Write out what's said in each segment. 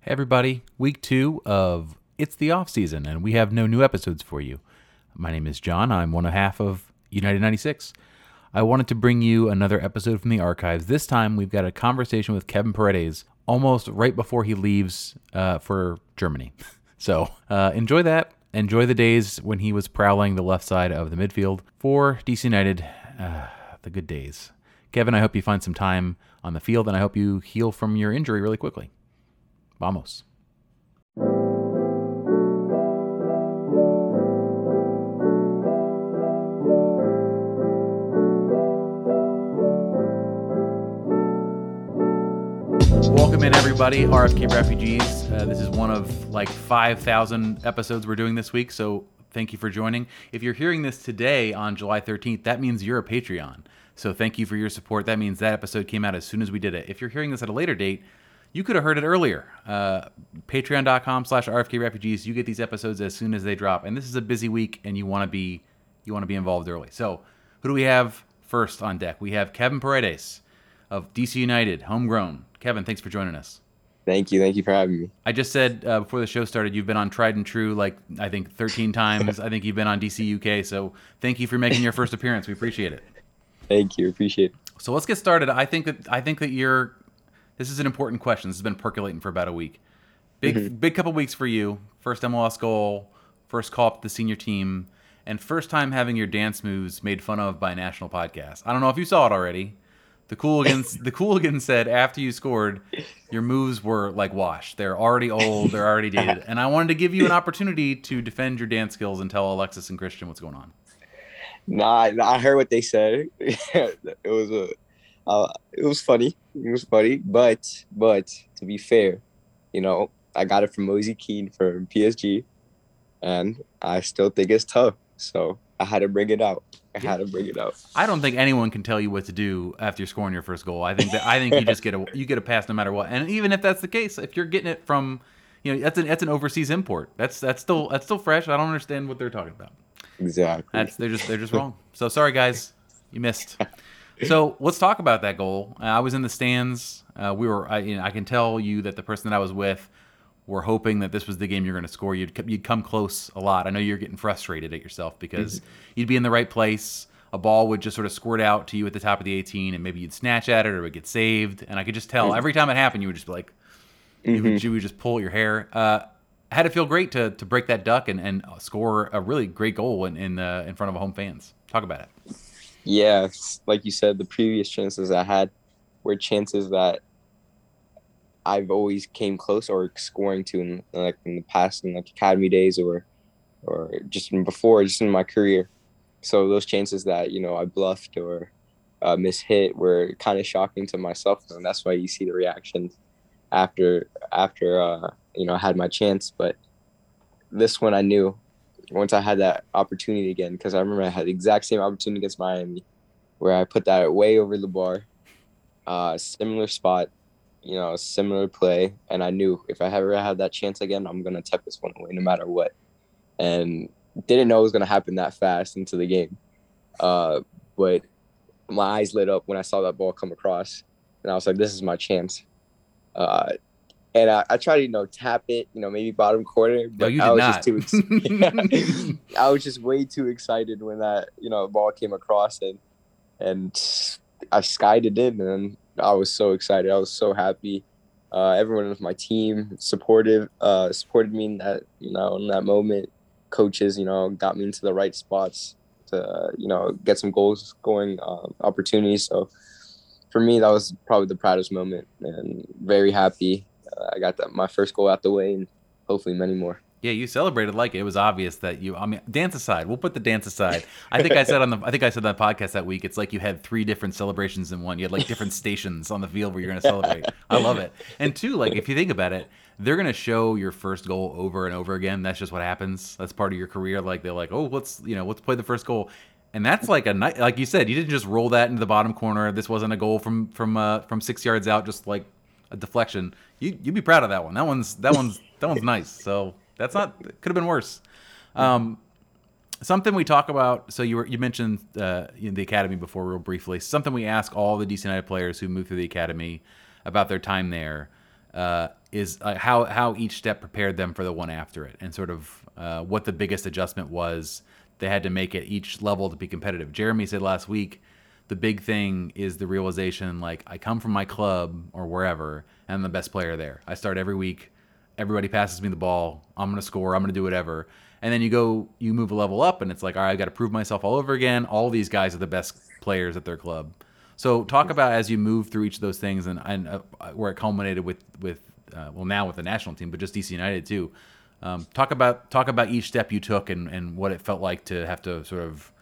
Hey everybody, week two of It's the Off Season, and we have no new episodes for you. My name is Jon. I'm one half of United 96. I wanted to bring you another episode from the archives. This time we've got a conversation with Kevin Paredes almost right before he leaves uh, for Germany. so uh, enjoy that. Enjoy the days when he was prowling the left side of the midfield for DC United. Uh, the good days. Kevin, I hope you find some time on the field, and I hope you heal from your injury really quickly. Vamos. Welcome in, everybody. RFK Refugees. Uh, this is one of like 5,000 episodes we're doing this week, so thank you for joining. If you're hearing this today on July 13th, that means you're a Patreon. So thank you for your support. That means that episode came out as soon as we did it. If you're hearing this at a later date, you could have heard it earlier. Uh, Patreon.com slash RFK Refugees. You get these episodes as soon as they drop. And this is a busy week and you want to be you want to be involved early. So who do we have first on deck? We have Kevin Paredes of DC United, homegrown. Kevin, thanks for joining us. Thank you. Thank you for having me. I just said uh, before the show started, you've been on Tried and True like I think 13 times. I think you've been on DC UK. So thank you for making your first appearance. We appreciate it. Thank you. Appreciate it. So let's get started. I think that I think that you're. This is an important question. This has been percolating for about a week. Big Mm-hmm. big couple weeks for you. First MLS goal, first call up the senior team, and first time having your dance moves made fun of by a national podcast. I don't know if you saw it already. The Cooligans the Cooligans said after you scored, your moves were like washed. They're already old. They're already dated. And I wanted to give you an opportunity to defend your dance skills and tell Alexis and Christian what's going on. Nah, nah, I heard what they said. it was a, uh, it was funny. It was funny, but but to be fair, you know, I got it from Moise Kean from PSG, and I still think it's tough. So I had to bring it out. I had to bring it out. I don't think anyone can tell you what to do after you're scoring your first goal. I think that I think you just get a you get a pass no matter what. And even if that's the case, if you're getting it from, you know, that's an that's an overseas import. That's that's still that's still fresh. I don't understand what they're talking about. Exactly. That's they're just they're just wrong. So sorry guys, you missed. So let's talk about that goal. Uh, I was in the stands. Uh, we were. I, you know, I can tell you that the person that I was with were hoping that this was the game you're going to score. You'd you'd come close a lot. I know you're getting frustrated at yourself because you'd be in the right place. A ball would just sort of squirt out to you at the top of the 18, and maybe you'd snatch at it or it would get saved. And I could just tell every time it happened, you would just be like, you, would, you would just pull your hair. Uh, had to feel great to to break that duck and, and score a really great goal in in, in front of home fans. Talk about it. Yeah, like you said, the previous chances I had were chances that I've always came close or scoring to in like in the past in like academy days or or just before just in my career. So those chances that you know I bluffed or uh, mishit were kind of shocking to myself, and that's why you see the reactions after after uh, you know I had my chance. But this one I knew once I had that opportunity again, because I remember I had the exact same opportunity against Miami, where I put that way over the bar, uh, similar spot, you know, similar play, and I knew if I ever had that chance again, I'm gonna tuck this one away no matter what, and didn't know it was gonna happen that fast into the game, uh, but my eyes lit up when I saw that ball come across, and I was like, this is my chance. Uh, and I, I tried to, you know, tap it, you know, maybe bottom corner, but you I was not. just too ex- I was just way too excited when that, you know, ball came across and and I skied it in and I was so excited. I was so happy. Uh, everyone with my team supportive, uh, supported me in that, you know, in that moment. Coaches, you know, got me into the right spots to, you know, get some goals going, um, opportunities. So for me, that was probably the proudest moment and very happy. I got that my first goal out the way and hopefully many more. Yeah, you celebrated like it. It was obvious that you. I mean, dance aside. We'll put the dance aside. I think I said on the. I think I said on the podcast that week. It's like you had three different celebrations in one. You had like different stations on the field where you're going to celebrate. I love it. And two, like if you think about it, they're going to show your first goal over and over again. That's just what happens. That's part of your career. Like they're like, oh, let's you know, let's play the first goal. And that's like a night, like you said, you didn't just roll that into the bottom corner. This wasn't a goal from from uh, from six yards out, just like a deflection. You you'd be proud of that one. That one's that one's that one's nice. So that's not could have been worse. Um, something we talk about. So you were you mentioned uh, in the academy before, real briefly. Something we ask all the DC United players who move through the academy about their time there. uh, is uh, how how each step prepared them for the one after it, and sort of uh, what the biggest adjustment was they had to make at each level to be competitive. Jeremy said last week, the big thing is the realization like I come from my club or wherever, and I'm the best player there. I start every week. Everybody passes me the ball. I'm gonna score. I'm gonna do whatever. And then you go, you move a level up, and it's like, all right, I got to prove myself all over again. All these guys are the best players at their club. So talk about as you move through each of those things, and, and uh, where it culminated with with uh, well now with the national team, but just DC United too. Um, talk about talk about each step you took and, and what it felt like to have to sort of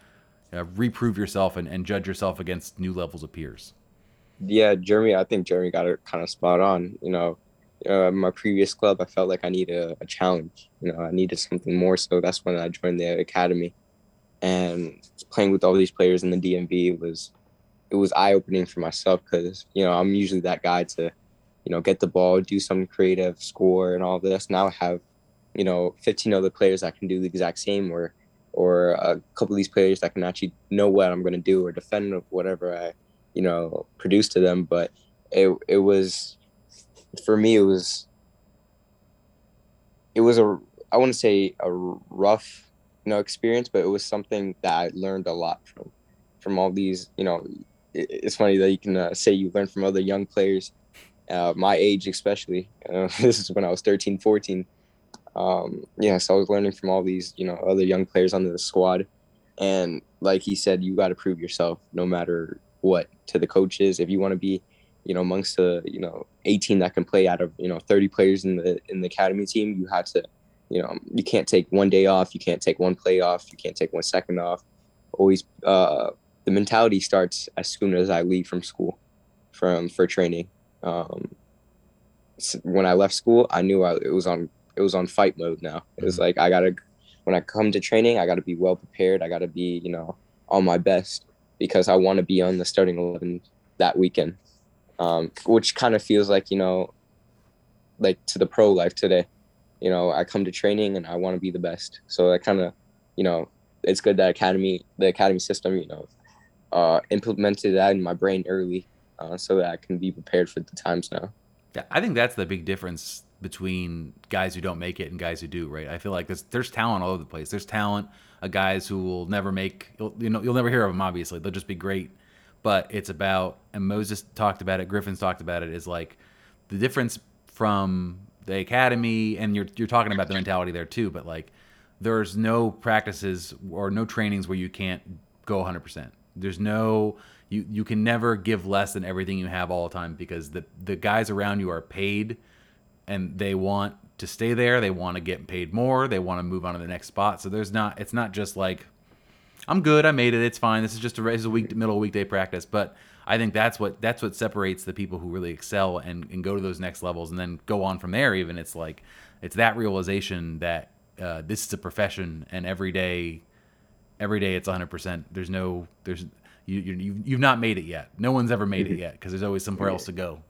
uh, reprove yourself and, and judge yourself against new levels of peers. Yeah, Jeremy, I think Jeremy got it kind of spot on. You know, uh, my previous club, I felt like I needed a, a, challenge. You know, I needed something more. So that's when I joined the academy, and playing with all these players in the DMV was it was eye opening for myself because you know I'm usually that guy to, you know, get the ball, do something creative, score, and all this. Now I have, you know, 15 other players that can do the exact same, or or a couple of these players that can actually know what I'm going to do or defend whatever I, you know, produce to them. But it it was for me it was it was a I want to say a rough you know experience, but it was something that I learned a lot from from all these you know. It, it's funny that you can uh, say you learn from other young players, uh, my age especially. Uh, this is when I was 13, 14. Um, yeah, so I was learning from all these you know other young players on the squad, and like he said, you got to prove yourself no matter what to the coaches if you want to be you know, amongst the, you know, 18 that can play out of, you know, 30 players in the in the academy team, you have to, you know, you can't take one day off, you can't take one play off, you can't take one second off. Always uh the mentality starts as soon as I leave from school from for training. Um when I left school, I knew I, it was on it was on fight mode now. It was mm-hmm. like I got to when I come to training, I got to be well prepared. I got to be, you know, on my best because I want to be on the starting 11 that weekend um, which kind of feels like you know like to the pro life today you know i come to training and i want to be the best so i kind of you know it's good that academy the academy system you know uh, implemented that in my brain early uh, so that i can be prepared for the times now yeah i think that's the big difference between guys who don't make it and guys who do right? I feel like there's there's talent all over the place. There's talent of guys who will never make you know you'll never hear of them obviously. They'll just be great. But it's about and Moses talked about it, Griffin's talked about it, is like the difference from the academy and you're you're talking about the mentality there too, but like there's no practices or no trainings where you can't go 100%. There's no you you can never give less than everything you have all the time because the the guys around you are paid and they want to stay there, they want to get paid more, they want to move on to the next spot. So there's not it's not just like I'm good. I made it. It's fine. This is just a, this is a week middle weekday practice. But I think that's what that's what separates the people who really excel and, and go to those next levels and then go on from there. Even it's like it's that realization that uh, this is a profession and every day, every day it's 100. percent There's no there's you, you you've not made it yet. No one's ever made it mm-hmm. yet because there's always somewhere else to go.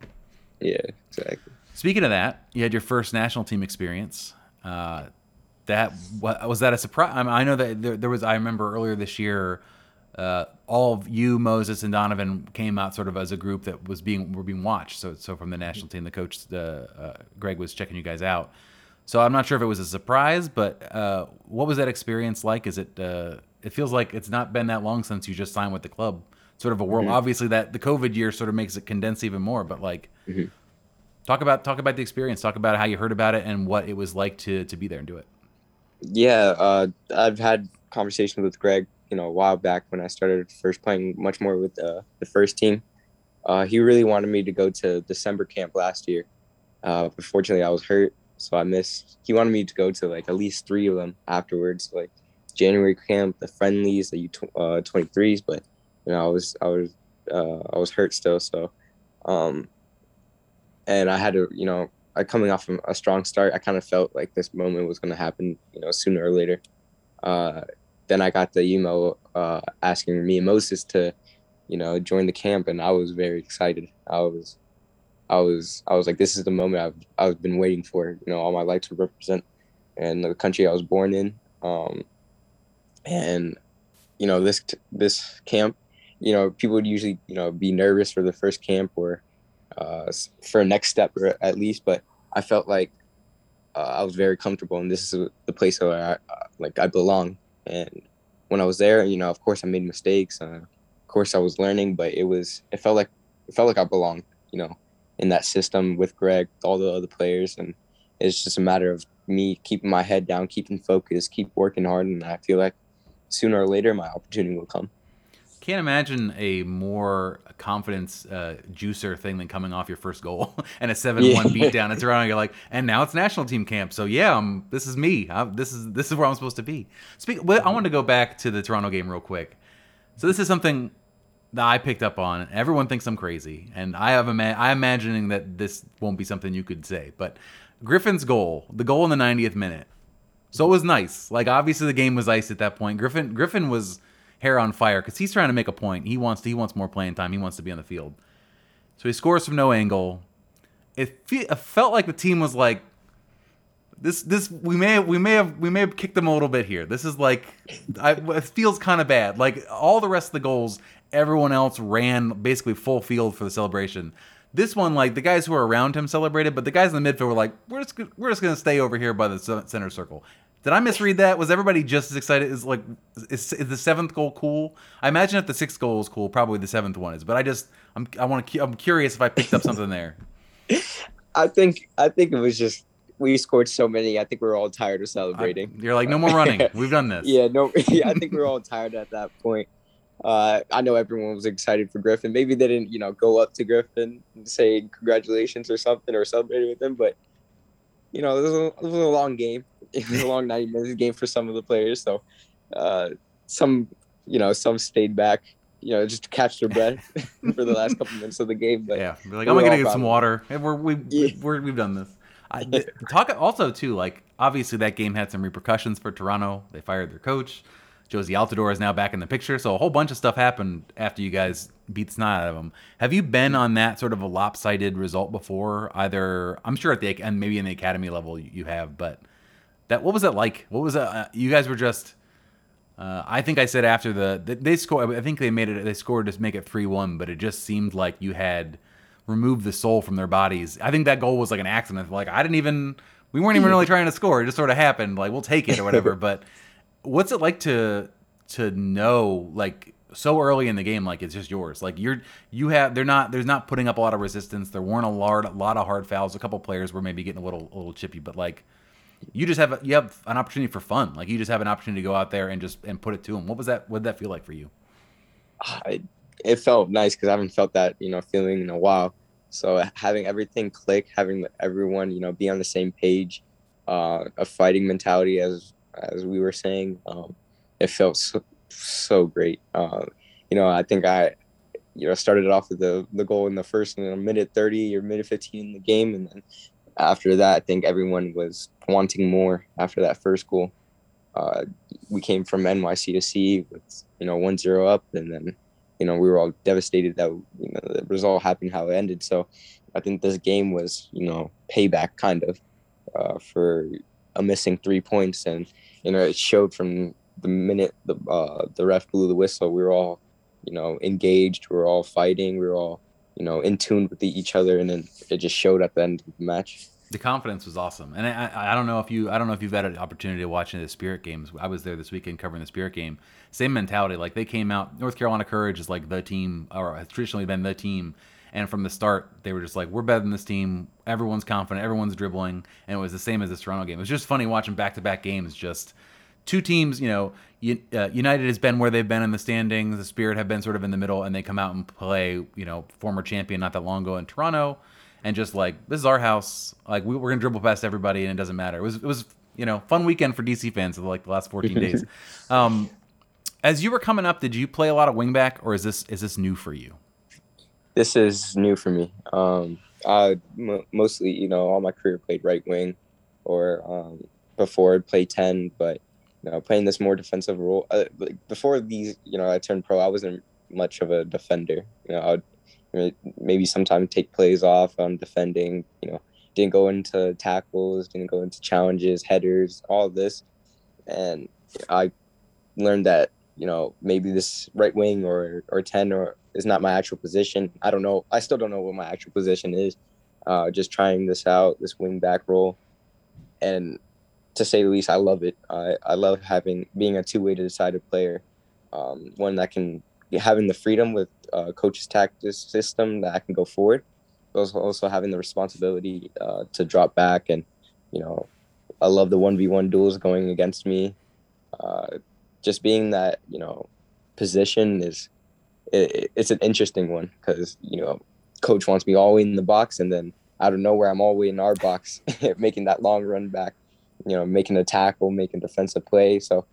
Yeah, exactly. Speaking of that, you had your first national team experience. Uh, that was that a surprise? I, mean, I know that there, there, was. I remember earlier this year, uh, all of you, Moses, and Donovan came out sort of as a group that was being were being watched. So so from the national team, the coach, uh, uh, Gregg, was checking you guys out. So I'm not sure if it was a surprise, but uh, what was that experience like? Is it? Uh, it feels like it's not been that long since you just signed with the club. Sort of a world. Mm-hmm. Obviously, that the COVID year sort of makes it condense even more. But like. Mm-hmm. Talk about talk about the experience. Talk about how you heard about it and what it was like to to be there and do it. Yeah, uh, I've had conversations with Gregg, you know, a while back when I started first playing much more with uh, the first team. Uh, he really wanted me to go to December camp last year. Uh, unfortunately, I was hurt, so I missed. He wanted me to go to like at least three of them afterwards, like January camp, the friendlies, the U uh, twenty threes. But you know, I was I was uh, I was hurt still, so um, and I had to you know uh, coming off a strong start, I kind of felt like this moment was going to happen, you know, sooner or later. Uh, then I got the email uh, asking me and Moses to, you know, join the camp, and I was very excited. I was, I was, I was like, this is the moment I've I've been waiting for, you know, all my life to represent, and the country I was born in. Um, and, you know, this this camp, you know, people would usually, you know, be nervous for the first camp or uh, for a next step at least. But I felt like uh, I was very comfortable, and this is the place where I uh, like I belong. And when I was there, you know, of course I made mistakes. Uh, of course I was learning, but it was it felt like it felt like I belonged. You know, in that system with Gregg, all the other players, and it's just a matter of me keeping my head down, keeping focused, keep working hard, and I feel like sooner or later my opportunity will come. Can't imagine a more confidence uh, juicer thing than coming off your first goal and a seven-one Yeah. beatdown it's around You're like, and now it's national team camp. So yeah, um, this is me. i this is this is where I'm supposed to be. Speak. Well, I want to go back to the Toronto game real quick. So this is something that I picked up on. Everyone thinks I'm crazy, and I have ima- I'm imagining that this won't be something you could say. But Griffin's goal, the goal in the 90th minute, so it was nice. Like obviously the game was iced at that point. Griffin Griffin was hair on fire because he's trying to make a point. He wants to, he wants more playing time. He wants to be on the field. So he scores from no angle. It, fe- it felt like the team was like this this we may have we may have we may have kicked them a little bit here. This is like I, it feels kind of bad. Like all the rest of the goals, everyone else ran basically full field for the celebration. This one, like the guys who were around him celebrated, but the guys in the midfield were like, "We're just we're just gonna stay over here by the center circle." Did I misread that? Was everybody just as excited? Is like is, is the seventh goal cool? I imagine if the sixth goal is cool, probably the seventh one is. But I just I'm I want to I'm curious if I picked up something there. I think I think it was just we scored so many. I think we are all tired of I- celebrating. you're like no more running. We've done this. yeah, no, yeah, I think we are all tired at that point. Uh, I know everyone was excited for Griffin. Maybe they didn't, you know, go up to Griffin and say congratulations or something or celebrate with him, but you know, it was a, it was a long game. It was a long ninety minutes game for some of the players. So, uh, some, you know, some stayed back, you know, just to catch their breath for the last couple minutes of the game. But Yeah, be like, I'm gonna get some water. And we're we Yeah. we're, we've done this. I, th- talk also too like obviously that game had some repercussions for Toronto. They fired their coach. Jozy Altidore is now back in the picture, so a whole bunch of stuff happened after you guys beat the snot out of them. Have you been on that sort of a lopsided result before? Either I'm sure at the and maybe in the academy level you have, but that what was that like? What was that? Uh, you guys were just. Uh, I think I said after the they- they scored. I think they made it. They scored to make it three one, but it just seemed like you had removed the soul from their bodies. I think that goal was like an accident. Like I didn't even. We weren't even really trying to score. It just sort of happened. Like we'll take it or whatever. but what's it like to to know like so early in the game like it's just yours like you're you have they're not there's not putting up a lot of resistance there weren't a lot, a lot of hard fouls a couple players were maybe getting a little a little chippy but like you just have a, you have an opportunity for fun like you just have an opportunity to go out there and just and put it to them what was that what did that feel like for you I, it felt nice because I haven't felt that you know feeling in a while. So having everything click, having everyone you know be on the same page, uh, a fighting mentality as as we were saying, um, it felt so so great. Uh, you know, I think I you know started off with the the goal in the first you know, minute thirty or minute fifteen in the game, and then after that, I think everyone was wanting more after that first goal. Uh, we came from NYCFC with you know one zero up, and then you know we were all devastated that you know the result happened how it ended. So I think this game was you know payback kind of uh, for a missing three points, and you know it showed from the minute the uh, the ref blew the whistle. We were all you know engaged. We were all fighting. We were all you know in tune with the, each other, and then it just showed at the end of the match. the confidence was awesome. And I, I, don't know if you i don't know if you've had an opportunity to watch any of the spirit games. I was there this weekend covering the spirit game. Same mentality. Like they came out north carolina courage is like the team or has traditionally been the team. And from the start they were just like we're better than this team. Everyone's confident. Everyone's dribbling. And it was the same as this toronto game. It was just funny watching back-to-back games just two teams, you know, uh, United has been where they've been in the standings. The Spirit have been sort of in the middle, and they come out and play, you know, former champion not that long ago in Toronto, and just like this is our house. Like we, we're gonna dribble past everybody, and it doesn't matter. It was it was you know fun weekend for DC fans for like the last 14 days. Um, as you were coming up, did you play a lot of wingback, or is this is this new for you? This is new for me. Um, I m- mostly, you know, all my career played right wing, or um, before I'd play ten, but you know, playing this more defensive role. Uh, like before these, you know, I turned pro. I wasn't much of a defender. You know, I would maybe sometimes take plays off on defending. You know, didn't go into tackles, didn't go into challenges, headers, all this, and I learned that you know, maybe this right wing or or ten or is not my actual position. I don't know. I still don't know what my actual position is. Uh, just trying this out, this wing back role, and to say the least, I love it. I, I love having being a two way decided player, um, one that can having the freedom with uh, coach's tactics system that I can go forward, but also, having the responsibility uh, to drop back and you know, I love the one v one duels going against me. Uh, just being that you know position is it, it's an interesting one because you know coach wants me all in the box and then out of nowhere I'm all way in our box making that long run back you know making a tackle making defensive play. So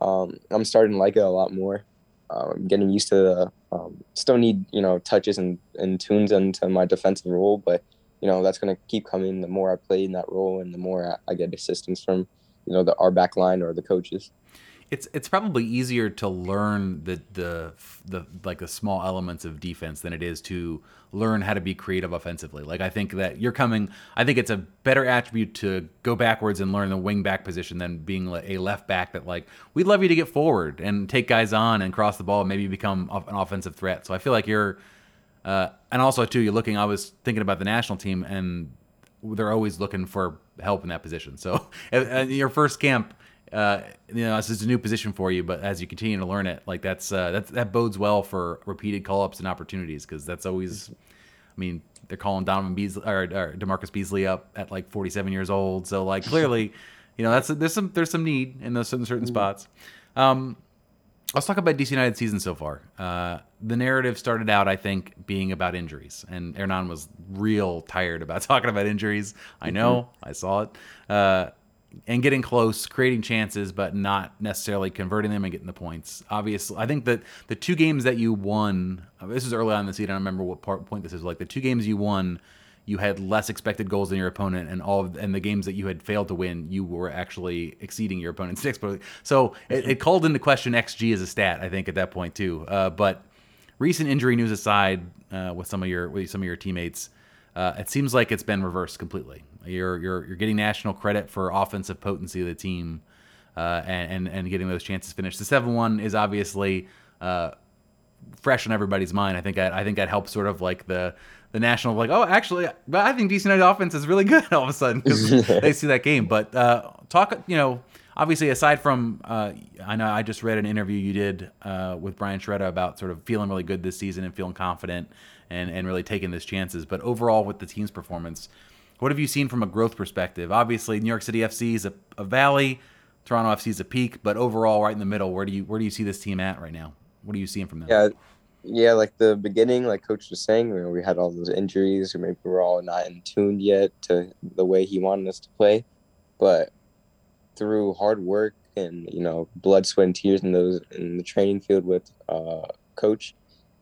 um, I'm starting to like it a lot more. Uh, I'm getting used to the um, still need you know touches and, and tunes into my defensive role but you know that's going to keep coming. The more I play in that role and the more I, I get assistance from you know the our back line or the coaches it's it's probably easier to learn the the the like the small elements of defense than it is to learn how to be creative offensively. Like I think that you're coming. I think it's a better attribute to go backwards and learn the wing back position than being a left back that like we'd love you to get forward and take guys on and cross the ball and maybe become an offensive threat. So I feel like you're. Uh, and also too, you're looking. I was thinking about the national team, and they're always looking for help in that position. So your first camp, uh, you know, this is a new position for you, but as you continue to learn it, like that's uh, that that bodes well for repeated call ups and opportunities because that's always. I mean, they're calling Donovan Beasley or, or DaMarcus Beasley up at like 47 years old, so like clearly, you know, that's there's some there's some need in those certain certain mm-hmm. spots. Um, let's talk about DC United season so far. Uh, the narrative started out, I think, being about injuries, and Hernan was real tired about talking about injuries. I know, mm-hmm. I saw it. Uh, and getting close, creating chances, but not necessarily converting them and getting the points. Obviously, I think that the two games that you won, this is early on in the season. I don't remember what part, point this is. Like the two games you won, you had less expected goals than your opponent, and all of, and the games that you had failed to win, you were actually exceeding your opponent's expected. So it, it, called into question xG as a stat. I think at that point too. Uh, but recent injury news aside, uh, with some of your with some of your teammates, uh, it seems like it's been reversed completely. You're you're you're getting national credit for offensive potency of the team, uh, and, and, and getting those chances finished. The seven one is obviously uh, fresh on everybody's mind. I think that, I think that helps sort of like the the national like oh actually I think DC United offense is really good all of a sudden because they see that game. But uh, talk you know obviously aside from uh, I know I just read an interview you did uh, with Brian Sciaretta about sort of feeling really good this season and feeling confident and and really taking those chances. But overall with the team's performance what have you seen from a growth perspective? Obviously, New York City FC is a, a valley, Toronto FC is a peak, but overall, right in the middle, where do you where do you see this team at right now? What are you seeing from them? Yeah, yeah, like the beginning, like Coach was saying, you know, we had all those injuries, or maybe we're all not in tuned yet to the way he wanted us to play, but through hard work and you know blood, sweat, and tears in those in the training field with uh, Coach,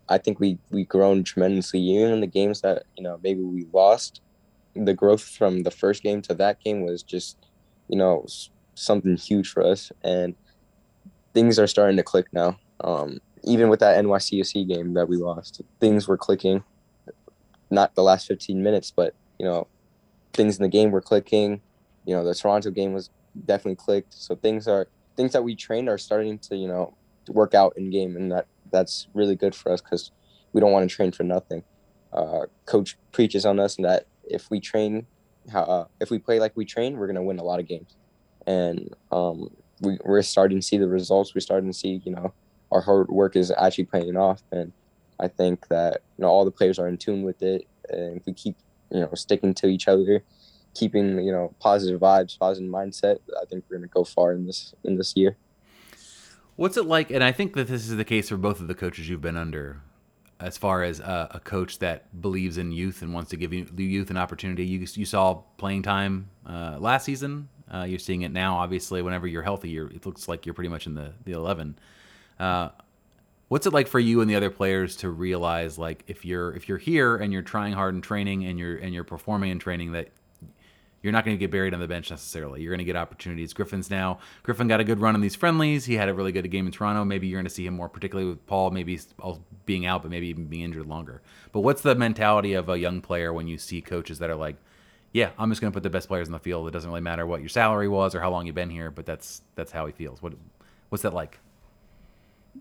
I think we we've grown tremendously. Even in the games that you know maybe we lost, the growth from the first game to that game was just, you know, something huge for us. And things are starting to click now. Um, even with that NYCFC game that we lost, things were clicking. Not the last 15 minutes, but, you know, things in the game were clicking. You know, the Toronto game was definitely clicked. So things are, things that we trained are starting to, you know, work out in game. And that, that's really good for us because we don't want to train for nothing. Uh, coach preaches on us that if we train, uh, if we play like we train, we're gonna win a lot of games. And um, we, we're starting to see the results. We're starting to see, you know, our hard work is actually paying off. And I think that you know all the players are in tune with it. And if we keep, you know, sticking to each other, keeping you know positive vibes, positive mindset, I think we're gonna go far in this in this year. What's it like? And I think that this is the case for both of the coaches you've been under as far as a, a, coach that believes in youth and wants to give you, the youth an opportunity. You, you saw playing time uh, last season. Uh, you're seeing it now. Obviously, whenever you're healthy, you're, it looks like you're pretty much in the the eleven. Uh, what's it like for you and the other players to realize, like, if you're if you're here and you're trying hard in training and you're and you're performing in training, that you're not going to get buried on the bench necessarily. You're going to get opportunities. Griffin's now. Griffin got a good run in these friendlies. He had a really good game in Toronto. Maybe you're going to see him more, particularly with Paul, maybe being out, but maybe even being injured longer. But what's the mentality of a young player when you see coaches that are like, yeah, I'm just going to put the best players in the field. It doesn't really matter what your salary was or how long you've been here, but that's that's how he feels. What what's that like?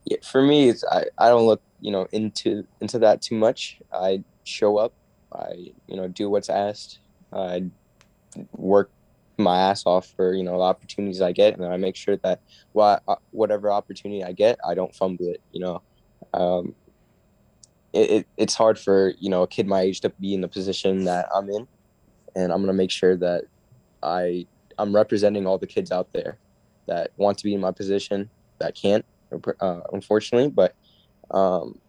Yeah, for me, it's I, I don't look you know into into that too much. I show up, I you know do what's asked. I work my ass off for you know the opportunities I get, and I make sure that well, whatever opportunity I get, I don't fumble it. You know, um, it, it, it's hard for you know a kid my age to be in the position that I'm in, and I'm gonna make sure that I I'm representing all the kids out there that want to be in my position that can't, uh, unfortunately, but um,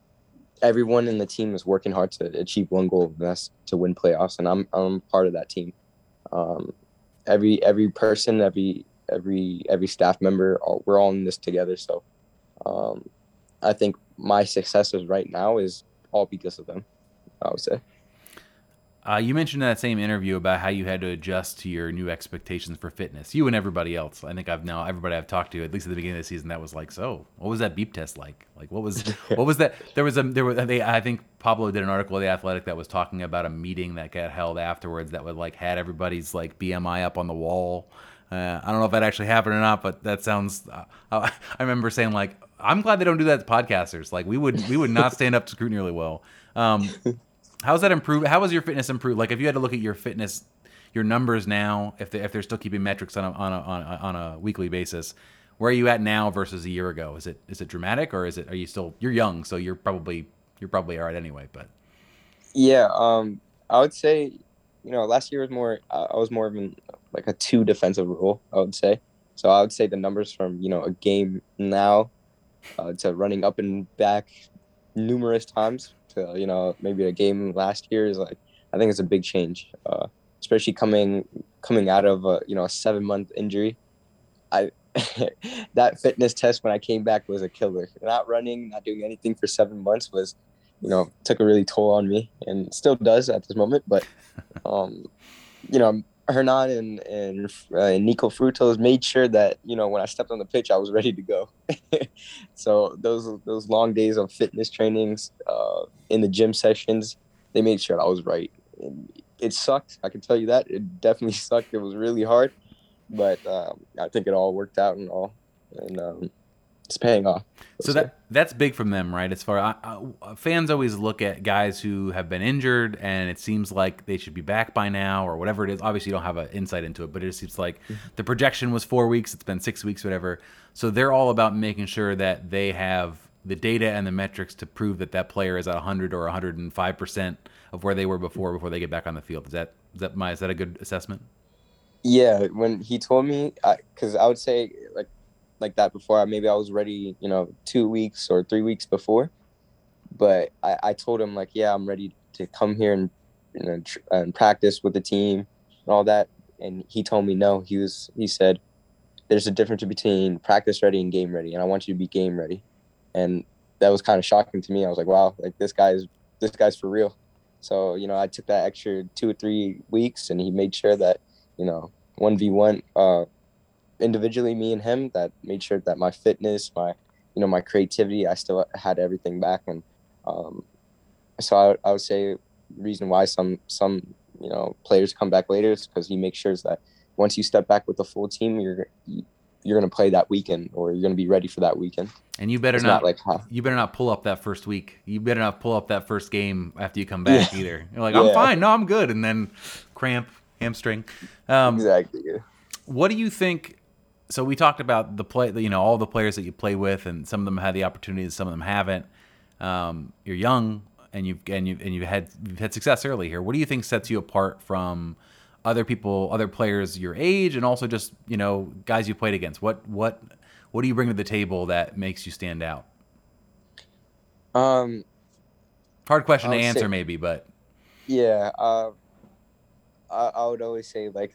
everyone in the team is working hard to achieve one goal, and that's to win playoffs, and I'm I'm part of that team. Um, every every person, every every every staff member, we're all in this together. So, um, I think my successes right now is all because of them. I would say. Uh, you mentioned in that same interview about how you had to adjust to your new expectations for fitness. You and everybody else. I think I've now everybody I've talked to, at least at the beginning of the season, that was like, so what was that beep test like? Like what was what was that? There was a there was they I think Pablo did an article, of The Athletic, that was talking about a meeting that got held afterwards that would like had everybody's like BMI up on the wall. Uh, I don't know if that actually happened or not, but that sounds. Uh, I remember saying like, I'm glad they don't do that to podcasters. Like we would we would not stand up to scrutiny really well. Um, How's that improve? How has your fitness improved? Like, if you had to look at your fitness, your numbers now, if they if they're still keeping metrics on a on a on a, on a weekly basis, where are you at now versus a year ago? Is it is it dramatic or is it are you still you're young, so you're probably you're probably all right anyway. But yeah, um, I would say, you know, last year was more I was more of an like a two defensive role. I would say, so I would say the numbers from you know a game now uh, to running up and back numerous times to you know maybe a game last year is like I think it's a big change, uh, especially coming coming out of a you know a seven month injury. I that fitness test when I came back was a killer. Not running, not doing anything for seven months was, you know, took a really toll on me and still does at this moment. But, um, you know, Hernan and and, uh, and Nico Frutos made sure that you know when I stepped on the pitch, I was ready to go. so those those long days of fitness trainings uh, in the gym sessions, they made sure I was right. And it sucked. I can tell you that it definitely sucked. It was really hard, but um, I think it all worked out and all. And um, it's paying off. So that that's big from them, right? As far uh, fans always look at guys who have been injured, and it seems like they should be back by now, or whatever it is. Obviously, you don't have an insight into it, but it just seems like mm-hmm. the projection was four weeks. It's been six weeks, whatever. So they're all about making sure that they have the data and the metrics to prove that that player is at 100 or 105 percent of where they were before before they get back on the field. Is that is that my is that a good assessment? Yeah, when he told me, because I, I would say like that before. Maybe I was ready, you know, two weeks or three weeks before. But I, I told him like, yeah, I'm ready to come here and you know tr- and practice with the team and all that. And he told me no. He was he said, there's a difference between practice ready and game ready, and I want you to be game ready. And that was kind of shocking to me. I was like, wow, like this guy's this guy's for real. So you know, I took that extra two or three weeks, and he made sure that you know one v one uh, individually, me and him, that made sure that my fitness, my you know my creativity, I still had everything back, and um, so I, I would say reason why some some you know players come back later is because he makes sure that once you step back with the full team, you're you're gonna play that weekend or you're gonna be ready for that weekend. And you better not, not, like huh? you better not pull up that first week. You better not pull up that first game after you come back yeah. either. You're like, I'm yeah. fine, no, I'm good, and then cramp, hamstring. Um, exactly. What do you think? So we talked about the play, you know, all the players that you play with, and some of them had the opportunities, some of them haven't. Um, you're young, and you've and you and you've had you've had success early here. What do you think sets you apart from other people, other players your age, and also just you know guys you played against? What what what do you bring to the table that makes you stand out? Um, hard question to answer, say, maybe, but yeah, uh, I, I would always say like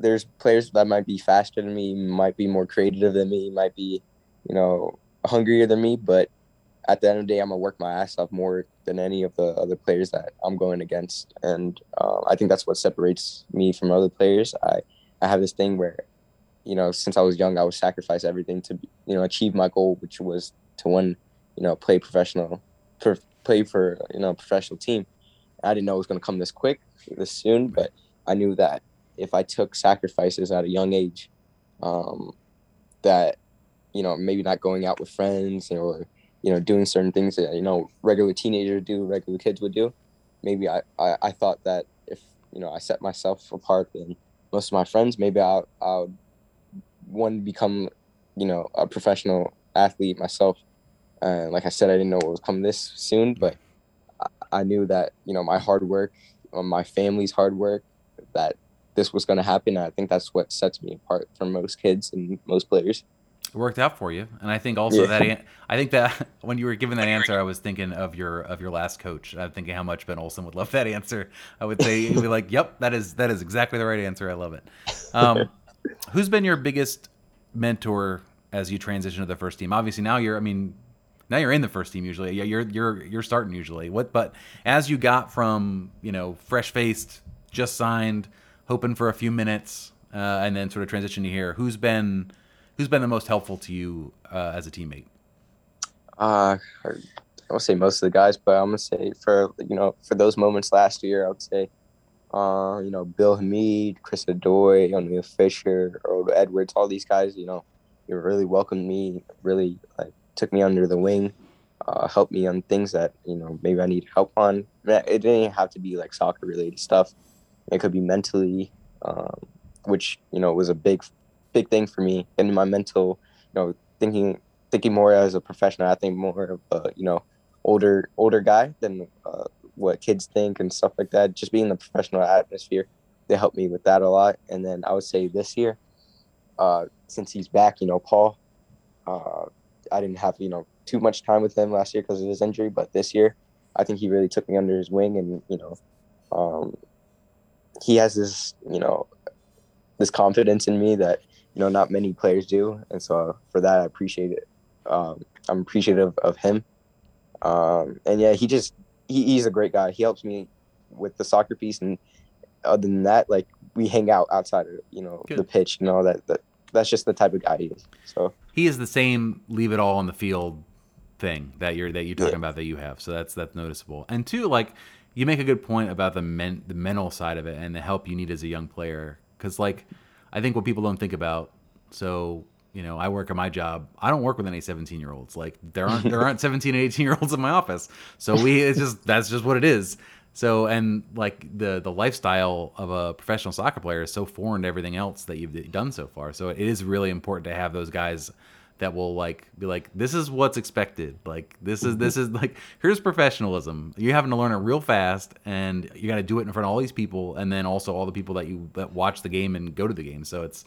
there's players that might be faster than me, might be more creative than me, might be, you know, hungrier than me. But at the end of the day, I'm gonna work my ass off more than any of the other players that I'm going against, and uh, I think that's what separates me from other players. I I have this thing where, you know, since I was young, I would sacrifice everything to you know achieve my goal, which was to win, you know, play professional, per, play for you know professional team. I didn't know it was gonna come this quick, this soon, but I knew that if I took sacrifices at a young age, um, that you know, maybe not going out with friends or, you know, doing certain things that, you know, regular teenagers do, regular kids would do. Maybe I, I, I thought that if, you know, I set myself apart than most of my friends, maybe I'll, I'll one become, you know, a professional athlete myself. And like I said, I didn't know it was come this soon, but I, I knew that, you know, my hard work, my family's hard work, that this was going to happen. I think that's what sets me apart from most kids and most players. It worked out for you, and I think also yeah. that I think that when you were given that answer, I was thinking of your of your last coach. I'm thinking how much Ben Olsen would love that answer. I would say he'd be like, "Yep, that is that is exactly the right answer. I love it." Um, who's been your biggest mentor as you transition to the first team? Obviously, now you're. I mean, now you're in the first team usually. Yeah, you're you're you're starting usually. What? But as you got from you know fresh faced, just signed hoping for a few minutes, uh, and then sort of transition to here. Who's been who's been the most helpful to you uh, as a teammate? Uh, I would say most of the guys, but I'm gonna say for you know for those moments last year, I would say, uh, you know, Bill Hamid, Chris Odoi, Oniel Fisher, Earl Edwards, all these guys, you know, you really welcomed me, really like took me under the wing, uh, helped me on things that you know maybe I need help on. It didn't have to be like soccer related stuff. It could be mentally, um, which you know was a big, big thing for me. And my mental, you know, thinking thinking more as a professional. I think more of a you know older older guy than uh, what kids think and stuff like that. Just being in the professional atmosphere, they helped me with that a lot. And then I would say this year, uh, since he's back, you know, Paul, uh, I didn't have you know too much time with him last year because of his injury, but this year, I think he really took me under his wing and you know, um, he has this, you know, this confidence in me that you know not many players do, and so for that I appreciate it. Um, I'm appreciative of him, um, and yeah, he just he, he's a great guy. He helps me with the soccer piece, and other than that, like we hang out outside of you know Good. the pitch and all that. That that's just the type of guy he is. So he is the same leave it all on the field thing that you're that you're talking yeah. about that you have. So that's that's noticeable. And two, like you make a good point about the men the mental side of it and the help you need as a young player. Because like i think what people don't think about so you know i work at my job. I don't work with any 17 year olds like there aren't there aren't 17 and 18 year olds in my office. So we it's just that's just what it is. So and like the the lifestyle of a professional soccer player is so foreign to everything else that you've done so far. So it is really important to have those guys that will like be like this is what's expected. Like this is this is like here's professionalism. You're having to learn it real fast and you got to do it in front of all these people and then also all the people that you that watch the game and go to the game. So it's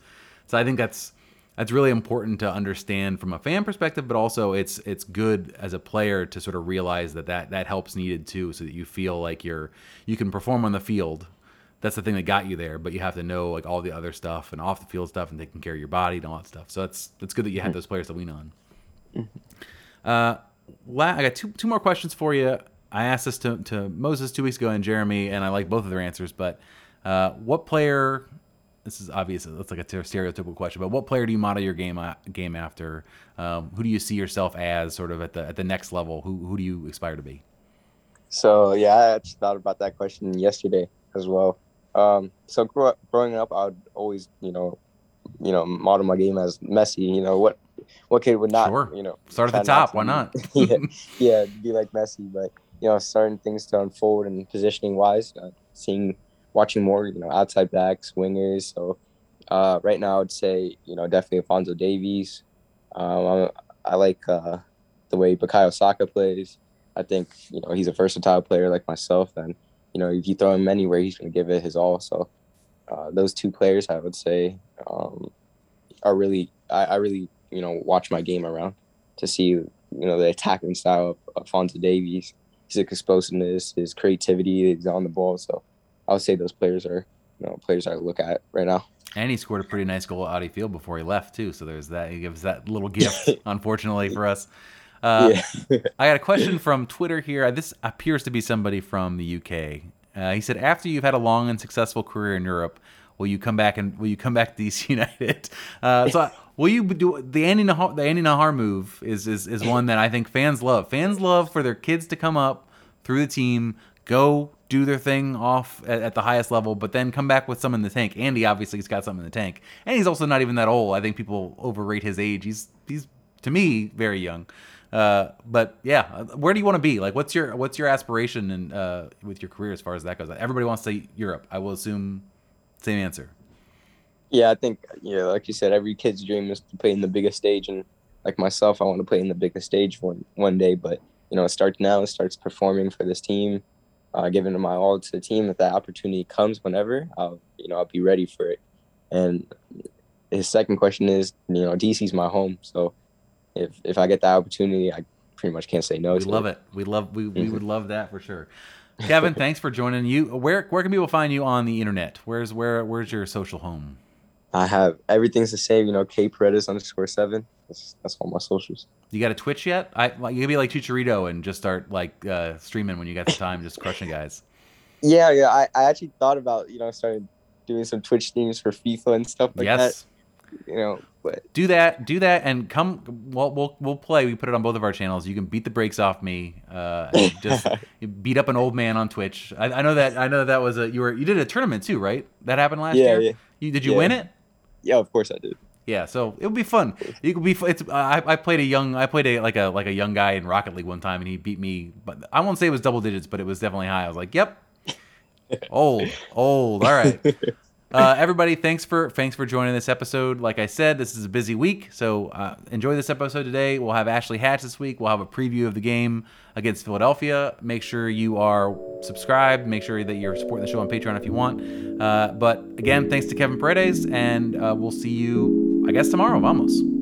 so i think that's that's really important to understand from a fan perspective but also it's it's good as a player to sort of realize that that that helps needed too so that you feel like you're you can perform on the field that's the thing that got you there. But you have to know like all the other stuff and off the field stuff and taking care of your body and all that stuff. So that's that's good that you had mm-hmm. those players to lean on. Mm-hmm. Uh, I got two two more questions for you. I asked this to, to Moses two weeks ago and Jeremy, and I like both of their answers. But uh, what player? This is obvious. That's like a stereotypical question, but what player do you model your game uh, game after? Um, who do you see yourself as, sort of at the at the next level? Who who do you aspire to be? So yeah, I actually thought about that question yesterday as well. Um, so grow, growing up, I would always, you know, you know, model my game as Messi. You know, what what kid would not, sure. you know, start at the top? Why not? yeah, yeah, be like Messi. But you know, certain things to unfold and positioning wise, uh, seeing, watching more, you know, outside backs, wingers. So uh, right now, I'd say, you know, definitely Alphonso Davies. Um, I, I like uh, the way Bukayo Saka plays. I think you know he's a versatile player like myself, and you know, if you throw him anywhere, he's going to give it his all. So uh, those two players, I would say, um, are really, I, I, really, you know, watch my game around to see, you know, the attacking style of Alphonso Davies, his explosiveness, his creativity, he's on the ball. So I would say those players are, you know, players I look at right now. And he scored a pretty nice goal at Audi Field before he left too. So there's that. He gives that little gift, unfortunately for us. Uh, yeah. I got a question from Twitter here. This appears to be somebody from the UK. Uh, he said, "After you've had a long and successful career in Europe, will you come back and will you come back to DC United?" Uh, so, will you do the Andy Najar, the Andy Najar move? Is, is is one that I think fans love. Fans love for their kids to come up through the team, go do their thing off at, at, the highest level, but then come back with some in the tank. Andy obviously has got something in the tank, and he's also not even that old. I think people overrate his age. He's he's to me very young. Uh, but yeah, where do you want to be? Like, what's your what's your aspiration and uh, with your career as far as that goes? Everybody wants to say Europe. I will assume same answer. Yeah, I think yeah, like you said, every kid's dream is to play in the biggest stage, and like myself, I want to play in the biggest stage one one day. But you know, it starts now. It starts performing for this team, uh, giving my all to the team. If that opportunity comes, whenever, I'll you know I'll be ready for it. And his second question is, you know, DC's my home, so if if I get the opportunity, I pretty much can't say no. We to love it. it. We love we, we would love that for sure. Kevin, thanks for joining you. Where where can people find you on the internet? Where's where where's your social home? I have everything's the same, you know, K Paredes underscore seven. That's that's all my socials. You got a Twitch yet? I like, you could be like Chicharito and just start like uh, streaming when you got the time, just crushing guys. Yeah, yeah. I, I actually thought about, you know, starting doing some Twitch streams for FIFA and stuff like yes. that. You know, but do that, do that, and come. Well, we'll we'll play. We put it on both of our channels. You can beat the brakes off me. Uh, just beat up an old man on Twitch. I, I know that. I know that was a you were you did a tournament too, right? That happened last Yeah, year. yeah. You, did you Yeah. win it? yeah, of course I did. Yeah, so it would be fun. You could be. It's. I, I played a young. I played a like a like a young guy in Rocket League one time, and he beat me. But I won't say it was double digits, but it was definitely high. I was like, "Yep, old, old." All right, uh, everybody. Thanks for thanks for joining this episode. Like I said, this is a busy week, so uh, enjoy this episode today. We'll have Ashley Hatch this week. We'll have a preview of the game against Philadelphia. Make sure you are subscribed. Make sure that you're supporting the show on Patreon if you want. Uh, but again, thanks to Kevin Paredes, and uh, we'll see you, I guess, tomorrow. Vamos.